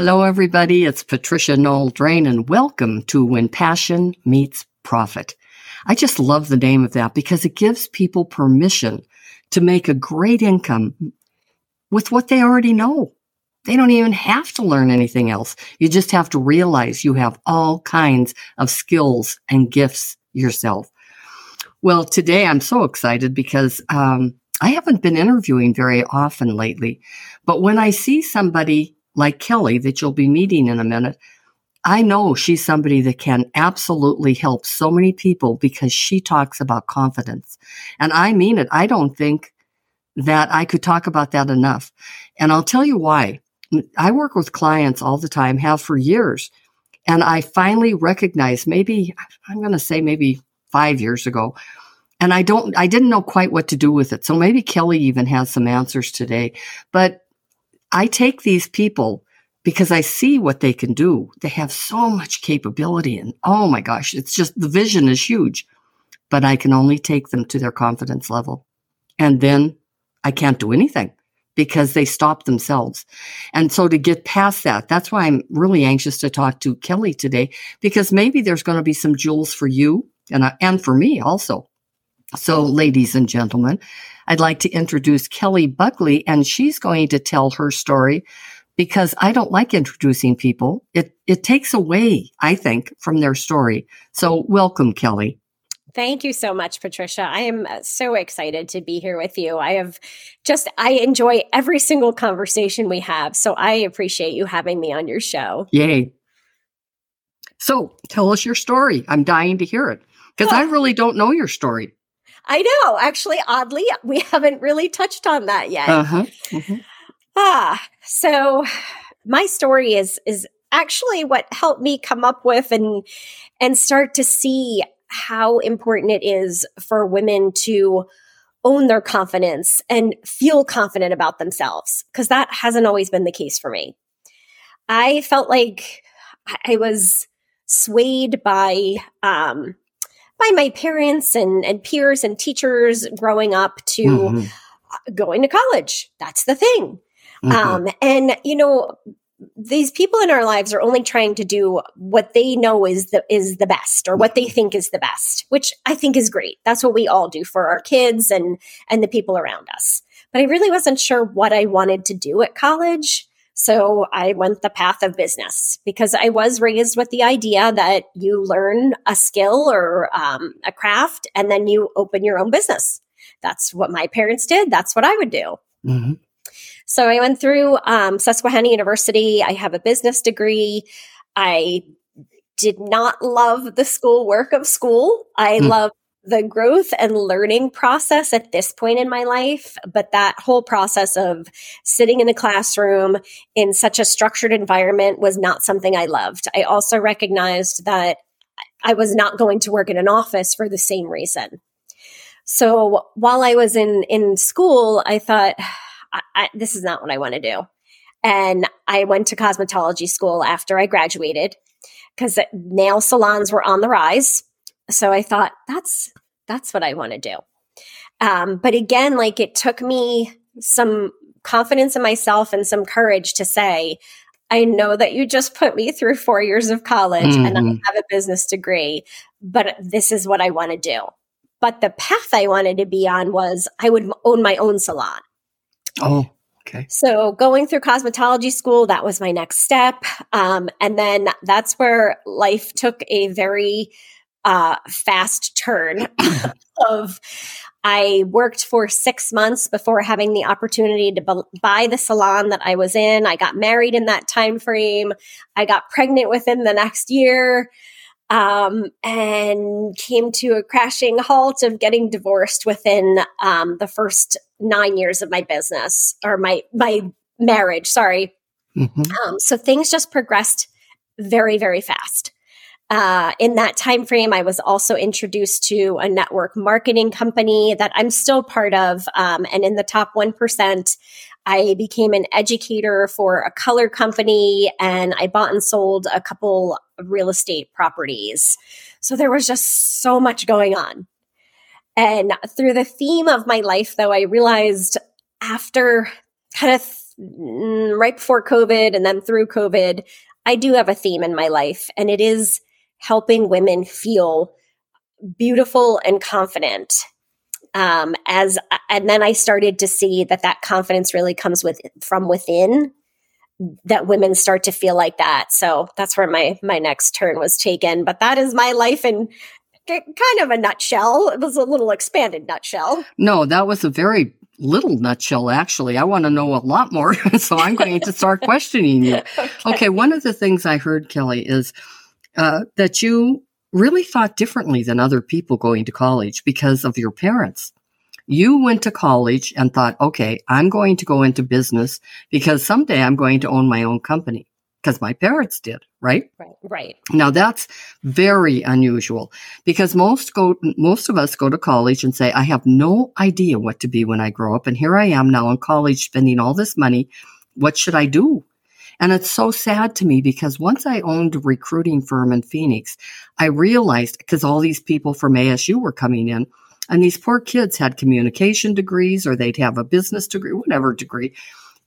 Hello, everybody. It's Patricia Noel Drain, and welcome to When Passion Meets Profit. I just love the name of that because it gives people permission to make a great income with what they already know. They don't even have to learn anything else. You just have to realize you have all kinds of skills and gifts yourself. Well, today I'm so excited because um, I haven't been interviewing very often lately. But when I see somebody like Kelly that you'll be meeting in a minute, I know she's somebody that can absolutely help so many people because she talks about confidence. And I mean it. I don't think that I could talk about that enough. And I'll tell you why. I work with clients all the time, have for years. And I finally recognized maybe, I'm going to say maybe five years ago. And I don't, I didn't know quite what to do with it. So maybe Kelly even has some answers today. But I take these people because I see what they can do. They have so much capability and oh my gosh, it's just the vision is huge, but I can only take them to their confidence level. And then I can't do anything because they stop themselves. And so to get past that, that's why I'm really anxious to talk to Kelly today because maybe there's going to be some jewels for you and, uh, and for me also. So ladies and gentlemen, I'd like to introduce Kelly Buckley and she's going to tell her story because I don't like introducing people. It, it takes away, I think, from their story. So welcome, Kelly. Thank you so much, Patricia. I am uh, so excited to be here with you. I have just, I enjoy every single conversation we have. So I appreciate you having me on your show. Yay. So tell us your story. I'm dying to hear it because I really don't know your story. I know. Actually, oddly, we haven't really touched on that yet. Uh-huh. Mm-hmm. Ah, so my story is is actually what helped me come up with and and start to see how important it is for women to own their confidence and feel confident about themselves because that hasn't always been the case for me. I felt like I was swayed by um, by my parents and, and peers and teachers growing up to mm-hmm. going to college. That's the thing. Mm-hmm. Um, and you know, these people in our lives are only trying to do what they know is the is the best or what they think is the best, which I think is great. That's what we all do for our kids and and the people around us. But I really wasn't sure what I wanted to do at college. So I went the path of business because I was raised with the idea that you learn a skill or um, a craft and then you open your own business. That's what my parents did. That's what I would do. Mm-hmm. So I went through um, Susquehanna University. I have a business degree. I did not love the school work of school. I mm. love the growth and learning process at this point in my life, but that whole process of sitting in a classroom in such a structured environment was not something I loved. I also recognized that I was not going to work in an office for the same reason. So while I was in in school, I thought I, I, this is not what I want to do. And I went to cosmetology school after I graduated because nail salons were on the rise. So I thought that's that's what I want to do. Um, but again, like it took me some confidence in myself and some courage to say, I know that you just put me through four years of college mm-hmm. and I mm-hmm. have a business degree, but this is what I want to do. But the path I wanted to be on was I would own my own salon. Oh, okay. So going through cosmetology school, that was my next step. Um, and then that's where life took a very uh, fast turn of I worked for six months before having the opportunity to b- buy the salon that I was in. I got married in that time frame. I got pregnant within the next year um, and came to a crashing halt of getting divorced within um, the first nine years of my business or my my marriage. Sorry. Mm-hmm. Um, so things just progressed very very fast. Uh, in that time frame, I was also introduced to a network marketing company that I'm still part of, um, and in the top one percent. I became an educator for a color company and I bought and sold a couple of real estate properties. So there was just so much going on. And through the theme of my life, though, I realized after kind of mm, right before COVID and then through COVID, I do have a theme in my life, and it is helping women feel beautiful and confident. Um, as and then I started to see that that confidence really comes with from within. That women start to feel like that. So that's where my my next turn was taken. But that is my life in kind of a nutshell. It was a little expanded nutshell. No, that was a very little nutshell, actually. I want to know a lot more. so I'm going to start questioning you. okay. okay. One of the things I heard, Kelly, is uh, that you really thought differently than other people going to college because of your parents. You went to college and thought, okay, I'm going to go into business because someday I'm going to own my own company because my parents did, right? Right, right. Now that's very unusual because most go, most of us go to college and say, I have no idea what to be when I grow up. And here I am now in college spending all this money. What should I do? And it's so sad to me because once I owned a recruiting firm in Phoenix, I realized because all these people from ASU were coming in and these poor kids had communication degrees or they'd have a business degree, whatever degree.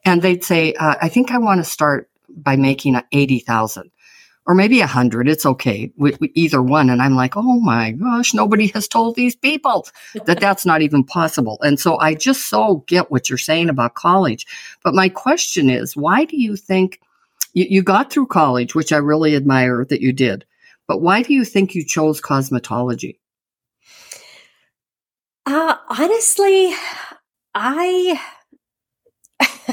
And they'd say, uh, I think I want to start by making 80,000 or maybe a hundred. It's okay with, either one. And I'm like, oh my gosh, nobody has told these people that that's not even possible. And so I just so get what you're saying about college. But my question is, why do you think you, you got through college, which I really admire that you did, but why do you think you chose cosmetology? Uh, honestly, I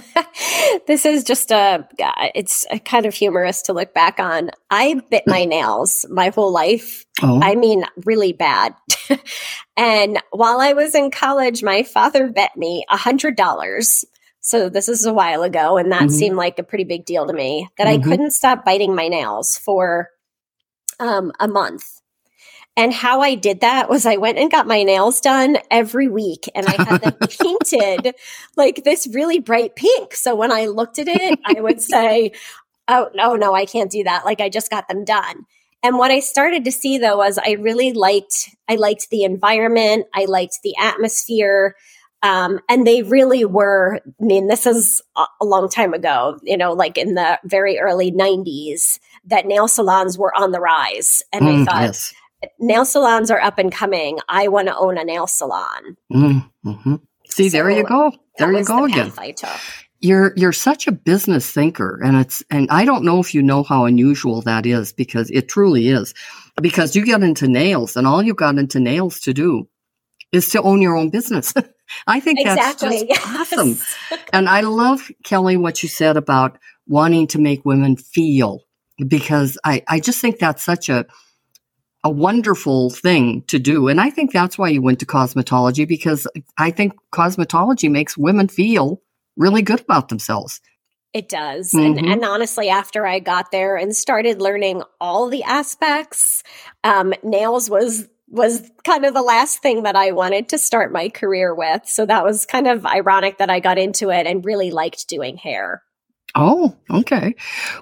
this is just a it's a kind of humorous to look back on i bit my nails my whole life oh. i mean really bad and while i was in college my father bet me a hundred dollars so this is a while ago and that mm-hmm. seemed like a pretty big deal to me that mm-hmm. i couldn't stop biting my nails for um, a month and how I did that was I went and got my nails done every week and I had them painted like this really bright pink. So when I looked at it, I would say, Oh, no, no, I can't do that. Like I just got them done. And what I started to see though was I really liked, I liked the environment. I liked the atmosphere. Um, and they really were, I mean, this is a long time ago, you know, like in the very early 90s, that nail salons were on the rise. And mm, I thought, yes nail salons are up and coming. I want to own a nail salon. Mm-hmm. See, so there you go. There you go the again. I took. You're you're such a business thinker, and it's and I don't know if you know how unusual that is because it truly is. Because you get into nails, and all you got into nails to do is to own your own business. I think exactly. that's just yes. awesome. and I love Kelly what you said about wanting to make women feel because I I just think that's such a a wonderful thing to do. And I think that's why you went to cosmetology because I think cosmetology makes women feel really good about themselves. It does. Mm-hmm. And, and honestly, after I got there and started learning all the aspects, um, nails was was kind of the last thing that I wanted to start my career with. So that was kind of ironic that I got into it and really liked doing hair. Oh, okay.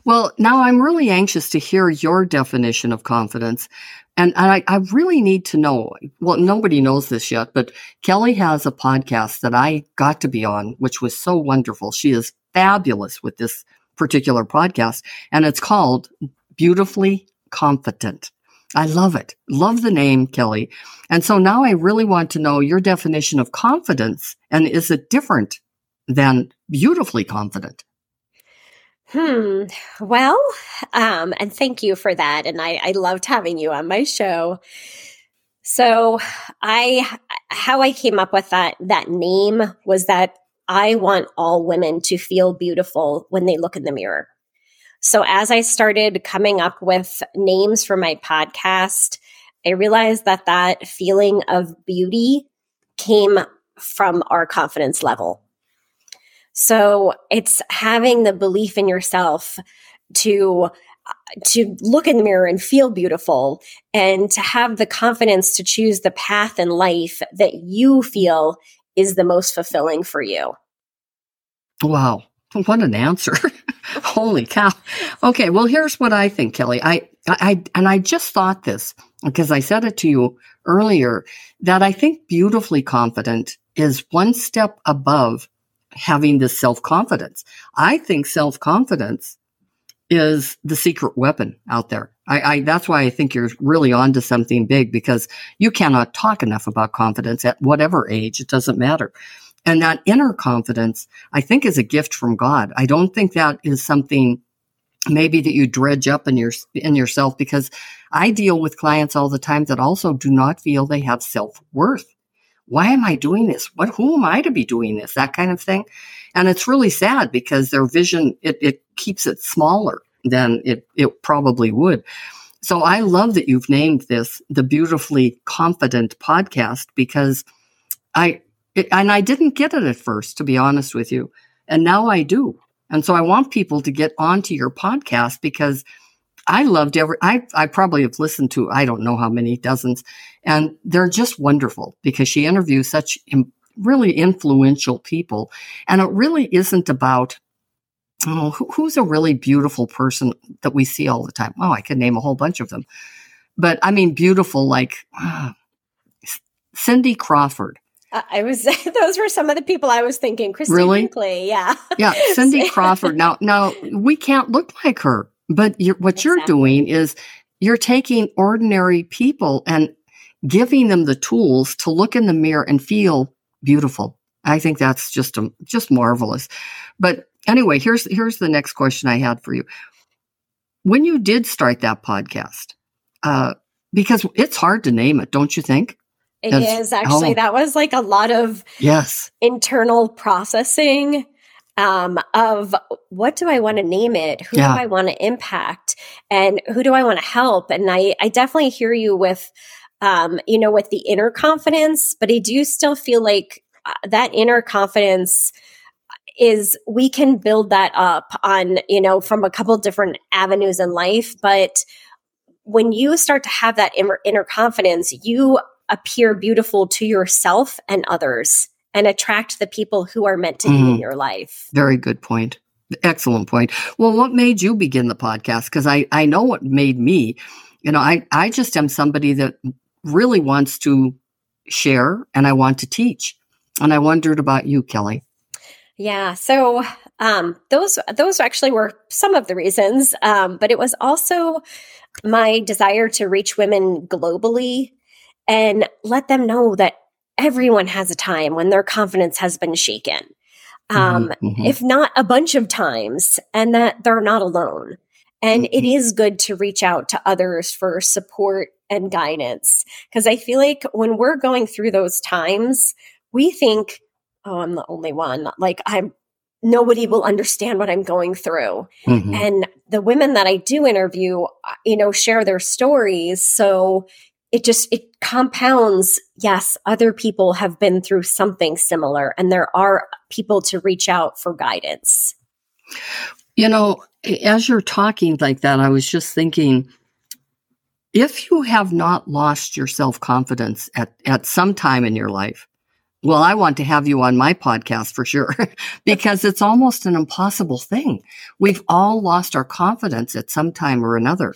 Well, now I'm really anxious to hear your definition of confidence and, I, I really need to know. Well, nobody knows this yet, but Kelly has a podcast that I got to be on, which was so wonderful. She is fabulous with this particular podcast, and it's called Beautifully Confident. I love it. Love the name, Kelly. And so now I really want to know your definition of confidence, and is it different than beautifully confident? Hmm. Well, um, and thank you for that. And I, I loved having you on my show. So I, how I came up with that, that name was that I want all women to feel beautiful when they look in the mirror. So as I started coming up with names for my podcast, I realized that that feeling of beauty came from our confidence level. So it's having the belief in yourself to uh, to look in the mirror and feel beautiful and to have the confidence to choose the path in life that you feel is the most fulfilling for you. Wow. What an answer. Holy cow. Okay. Well, here's what I think, Kelly. I, I, and I just thought this because I said it to you earlier that I think beautifully confident is one step above having this self confidence. I think self confidence is the secret weapon out there. I, I, that's why I think you're really onto something big because you cannot talk enough about confidence at whatever age. It doesn't matter. And that inner confidence, I think is a gift from God. I don't think that is something maybe that you dredge up in your, in yourself because I deal with clients all the time that also do not feel they have self worth. Why am I doing this? What, who am I to be doing this? That kind of thing. And it's really sad because their vision, it, it keeps it smaller than it, it probably would. So I love that you've named this the beautifully confident podcast because I, it, and I didn't get it at first, to be honest with you. And now I do. And so I want people to get onto your podcast because I loved every, I, I probably have listened to, I don't know how many dozens, and they're just wonderful because she interviews such Im- really influential people. And it really isn't about, oh, who, who's a really beautiful person that we see all the time? Oh, I could name a whole bunch of them. But I mean, beautiful, like uh, Cindy Crawford. I was those were some of the people I was thinking. Christine really? Brinkley, yeah, yeah, Cindy Crawford. Now, now we can't look like her, but you're, what exactly. you're doing is you're taking ordinary people and giving them the tools to look in the mirror and feel beautiful. I think that's just a, just marvelous. But anyway, here's here's the next question I had for you. When you did start that podcast, uh, because it's hard to name it, don't you think? It As, is actually. Oh, that was like a lot of yes internal processing um, of what do I want to name it? Who yeah. do I want to impact? And who do I want to help? And I, I definitely hear you with um, you know, with the inner confidence, but I do still feel like uh, that inner confidence is we can build that up on, you know, from a couple different avenues in life. But when you start to have that inner, inner confidence, you appear beautiful to yourself and others and attract the people who are meant to mm. be in mm-hmm. your life. Very good point. Excellent point. Well, what made you begin the podcast? Because I, I know what made me. You know, I, I just am somebody that really wants to share and I want to teach. And I wondered about you, Kelly. Yeah. So um, those those actually were some of the reasons, um, but it was also my desire to reach women globally and let them know that everyone has a time when their confidence has been shaken, um, mm-hmm, mm-hmm. if not a bunch of times, and that they're not alone. And mm-hmm. it is good to reach out to others for support and guidance. Because I feel like when we're going through those times, we think, oh, I'm the only one. Like, I'm nobody will understand what I'm going through. Mm-hmm. And the women that I do interview, uh, you know, share their stories. So it just it compounds yes other people have been through something similar and there are people to reach out for guidance you know as you're talking like that i was just thinking if you have not lost your self confidence at, at some time in your life, well, I want to have you on my podcast for sure because it's almost an impossible thing. We've all lost our confidence at some time or another.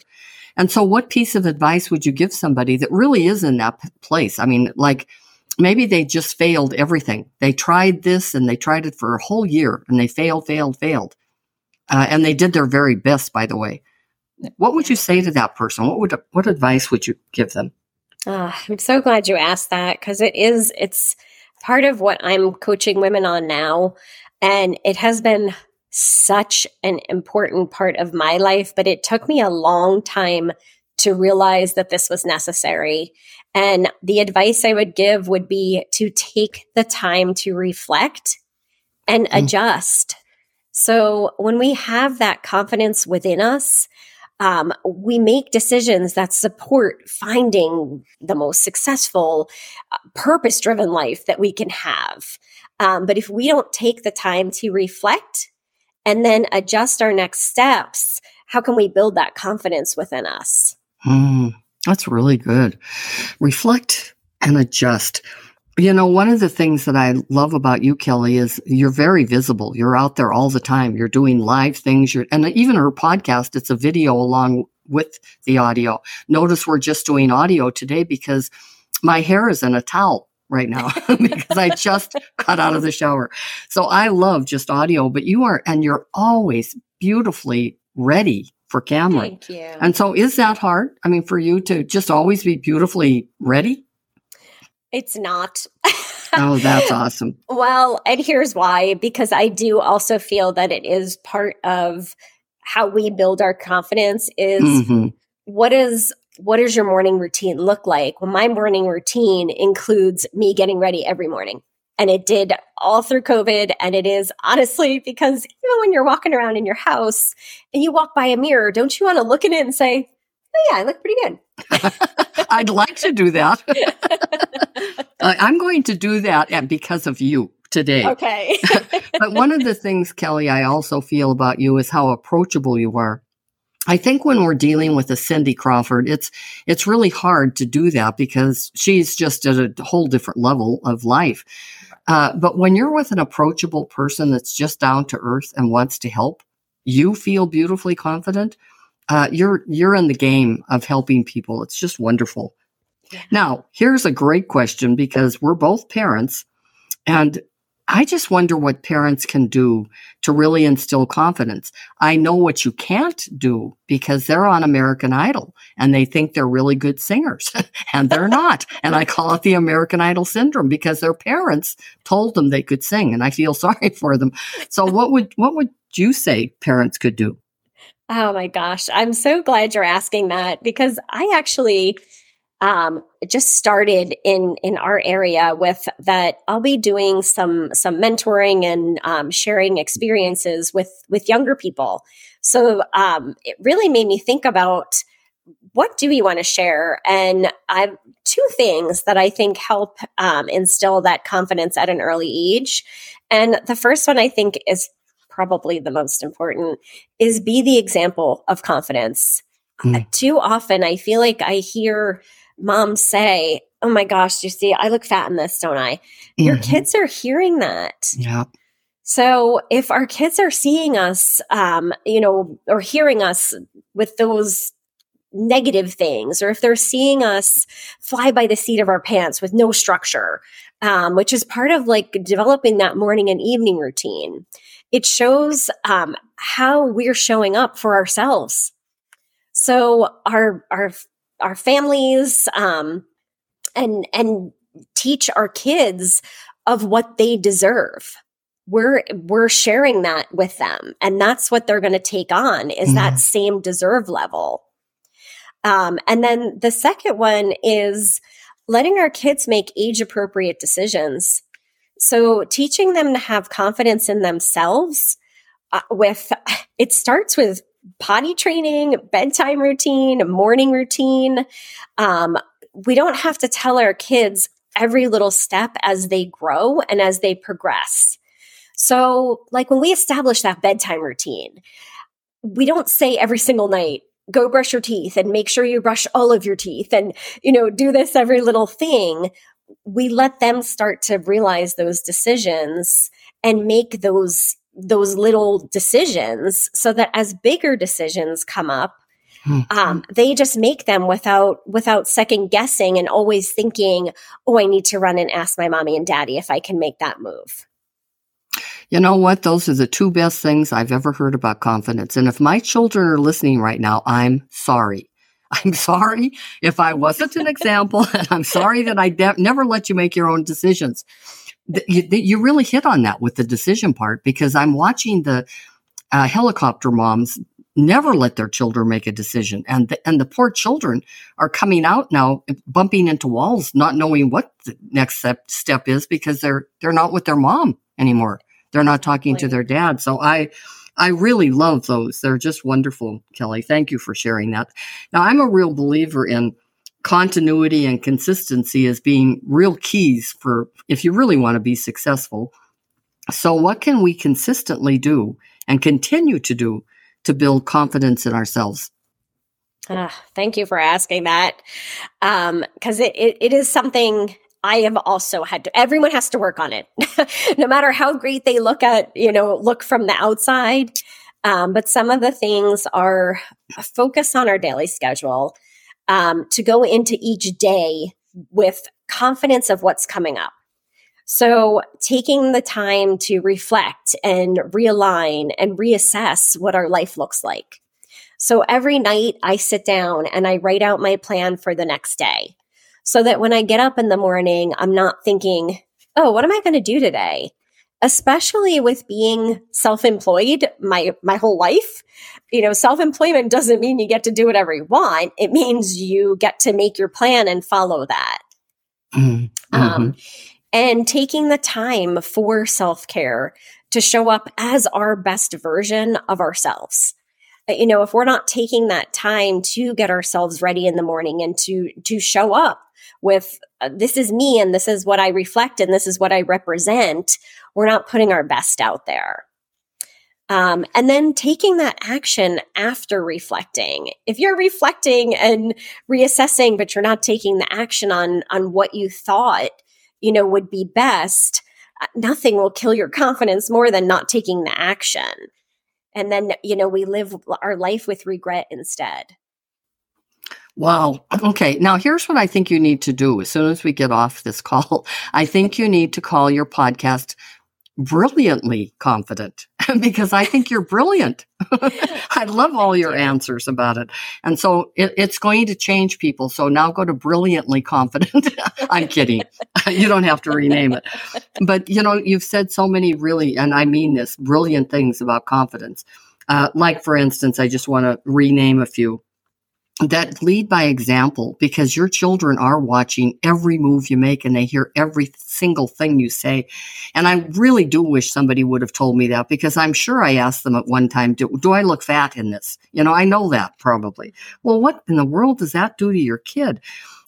And so what piece of advice would you give somebody that really is in that place? I mean, like maybe they just failed everything. They tried this and they tried it for a whole year and they failed, failed, failed. Uh, and they did their very best, by the way. What would you say to that person? What would what advice would you give them? Uh, I'm so glad you asked that because it is it's part of what I'm coaching women on now, and it has been such an important part of my life. But it took me a long time to realize that this was necessary. And the advice I would give would be to take the time to reflect and mm. adjust. So when we have that confidence within us, um, we make decisions that support finding the most successful, uh, purpose driven life that we can have. Um, but if we don't take the time to reflect and then adjust our next steps, how can we build that confidence within us? Mm, that's really good. Reflect and adjust. You know, one of the things that I love about you, Kelly, is you're very visible. You're out there all the time. You're doing live things. You're, and even her podcast, it's a video along with the audio. Notice we're just doing audio today because my hair is in a towel right now because I just got out of the shower. So I love just audio, but you are, and you're always beautifully ready for camera. Thank you. And so is that hard? I mean, for you to just always be beautifully ready? It's not. oh, that's awesome. Well, and here's why because I do also feel that it is part of how we build our confidence is mm-hmm. what is what does your morning routine look like? Well, my morning routine includes me getting ready every morning. And it did all through COVID. And it is honestly because even when you're walking around in your house and you walk by a mirror, don't you want to look in it and say, oh, yeah, I look pretty good? I'd like to do that. I'm going to do that because of you today. Okay. but one of the things, Kelly, I also feel about you is how approachable you are. I think when we're dealing with a Cindy Crawford, it's it's really hard to do that because she's just at a whole different level of life. Uh, but when you're with an approachable person that's just down to earth and wants to help, you feel beautifully confident. Uh, you're you're in the game of helping people. It's just wonderful. Now, here's a great question because we're both parents, and I just wonder what parents can do to really instill confidence. I know what you can't do because they're on American Idol and they think they're really good singers and they're not. and I call it the American Idol syndrome because their parents told them they could sing and I feel sorry for them. So what would, what would you say parents could do? Oh my gosh. I'm so glad you're asking that because I actually um, just started in in our area with that I'll be doing some some mentoring and um, sharing experiences with with younger people. So um, it really made me think about what do we want to share, and I've two things that I think help um, instill that confidence at an early age. And the first one I think is probably the most important is be the example of confidence. Mm. Too often, I feel like I hear moms say, Oh my gosh, you see, I look fat in this, don't I? Mm-hmm. Your kids are hearing that. Yeah. So if our kids are seeing us, um, you know, or hearing us with those negative things, or if they're seeing us fly by the seat of our pants with no structure, um, which is part of like developing that morning and evening routine, it shows um, how we're showing up for ourselves. So our our our families um, and and teach our kids of what they deserve. We're we're sharing that with them and that's what they're going to take on is mm that same deserve level. Um, and then the second one is letting our kids make age appropriate decisions. So teaching them to have confidence in themselves uh, with it starts with potty training, bedtime routine, morning routine. Um, we don't have to tell our kids every little step as they grow and as they progress. So, like when we establish that bedtime routine, we don't say every single night, go brush your teeth and make sure you brush all of your teeth and, you know, do this every little thing. We let them start to realize those decisions and make those those little decisions so that as bigger decisions come up mm-hmm. um, they just make them without without second guessing and always thinking oh i need to run and ask my mommy and daddy if i can make that move. You know what? Those are the two best things i've ever heard about confidence. And if my children are listening right now i'm sorry. I'm sorry if I wasn't an example, and I'm sorry that I de- never let you make your own decisions you, you, really hit on that with the decision part because I'm watching the uh, helicopter moms never let their children make a decision, and the, and the poor children are coming out now, bumping into walls, not knowing what the next step, step is because they're they're not with their mom anymore. They're not talking to their dad. So I. I really love those. They're just wonderful, Kelly. Thank you for sharing that. Now, I'm a real believer in continuity and consistency as being real keys for if you really want to be successful. So, what can we consistently do and continue to do to build confidence in ourselves? Uh, thank you for asking that. Because um, it, it, it is something I have also had to, everyone has to work on it. no matter how great they look at, you know, look from the outside. Um, but some of the things are focus on our daily schedule um, to go into each day with confidence of what's coming up. So taking the time to reflect and realign and reassess what our life looks like. So every night I sit down and I write out my plan for the next day so that when I get up in the morning, I'm not thinking, oh, what am I going to do today? Especially with being self-employed my, my whole life. You know, self-employment doesn't mean you get to do whatever you want. It means you get to make your plan and follow that. Mm-hmm. Um, and taking the time for self-care to show up as our best version of ourselves you know if we're not taking that time to get ourselves ready in the morning and to to show up with uh, this is me and this is what I reflect and this is what I represent, we're not putting our best out there. Um, and then taking that action after reflecting. If you're reflecting and reassessing, but you're not taking the action on on what you thought, you know, would be best, uh, nothing will kill your confidence more than not taking the action. And then, you know, we live our life with regret instead. Wow. Okay. Now, here's what I think you need to do as soon as we get off this call. I think you need to call your podcast brilliantly confident because I think you're brilliant. I love all your answers about it. And so it, it's going to change people. So now go to brilliantly confident. I'm kidding. you don't have to rename it. But you know, you've said so many really, and I mean this, brilliant things about confidence. Uh, like, for instance, I just want to rename a few that lead by example because your children are watching every move you make and they hear every single thing you say. And I really do wish somebody would have told me that because I'm sure I asked them at one time, do, do I look fat in this? You know, I know that probably. Well, what in the world does that do to your kid?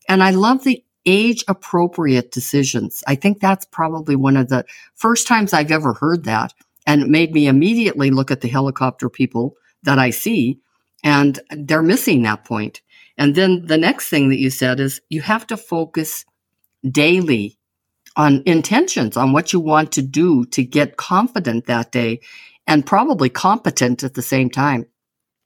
And I love the age appropriate decisions. I think that's probably one of the first times I've ever heard that. And it made me immediately look at the helicopter people that I see and they're missing that point. And then the next thing that you said is you have to focus daily on intentions, on what you want to do to get confident that day and probably competent at the same time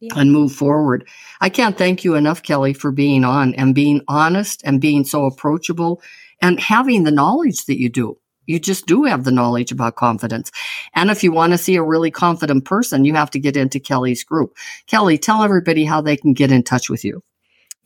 yeah. and move forward. I can't thank you enough, Kelly, for being on and being honest and being so approachable and having the knowledge that you do. You just do have the knowledge about confidence. And if you want to see a really confident person, you have to get into Kelly's group. Kelly, tell everybody how they can get in touch with you.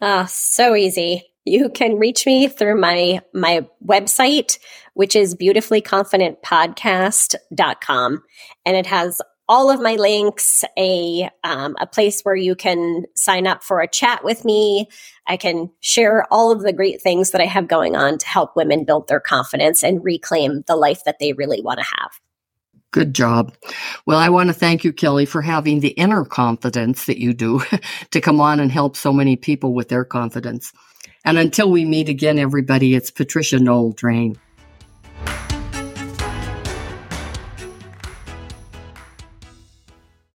Ah, so easy. You can reach me through my my website, which is beautifullyconfidentpodcast.com. And it has all of my links, a um, a place where you can sign up for a chat with me. I can share all of the great things that I have going on to help women build their confidence and reclaim the life that they really want to have. Good job. Well, I want to thank you, Kelly, for having the inner confidence that you do to come on and help so many people with their confidence. And until we meet again, everybody, it's Patricia Noel Drain.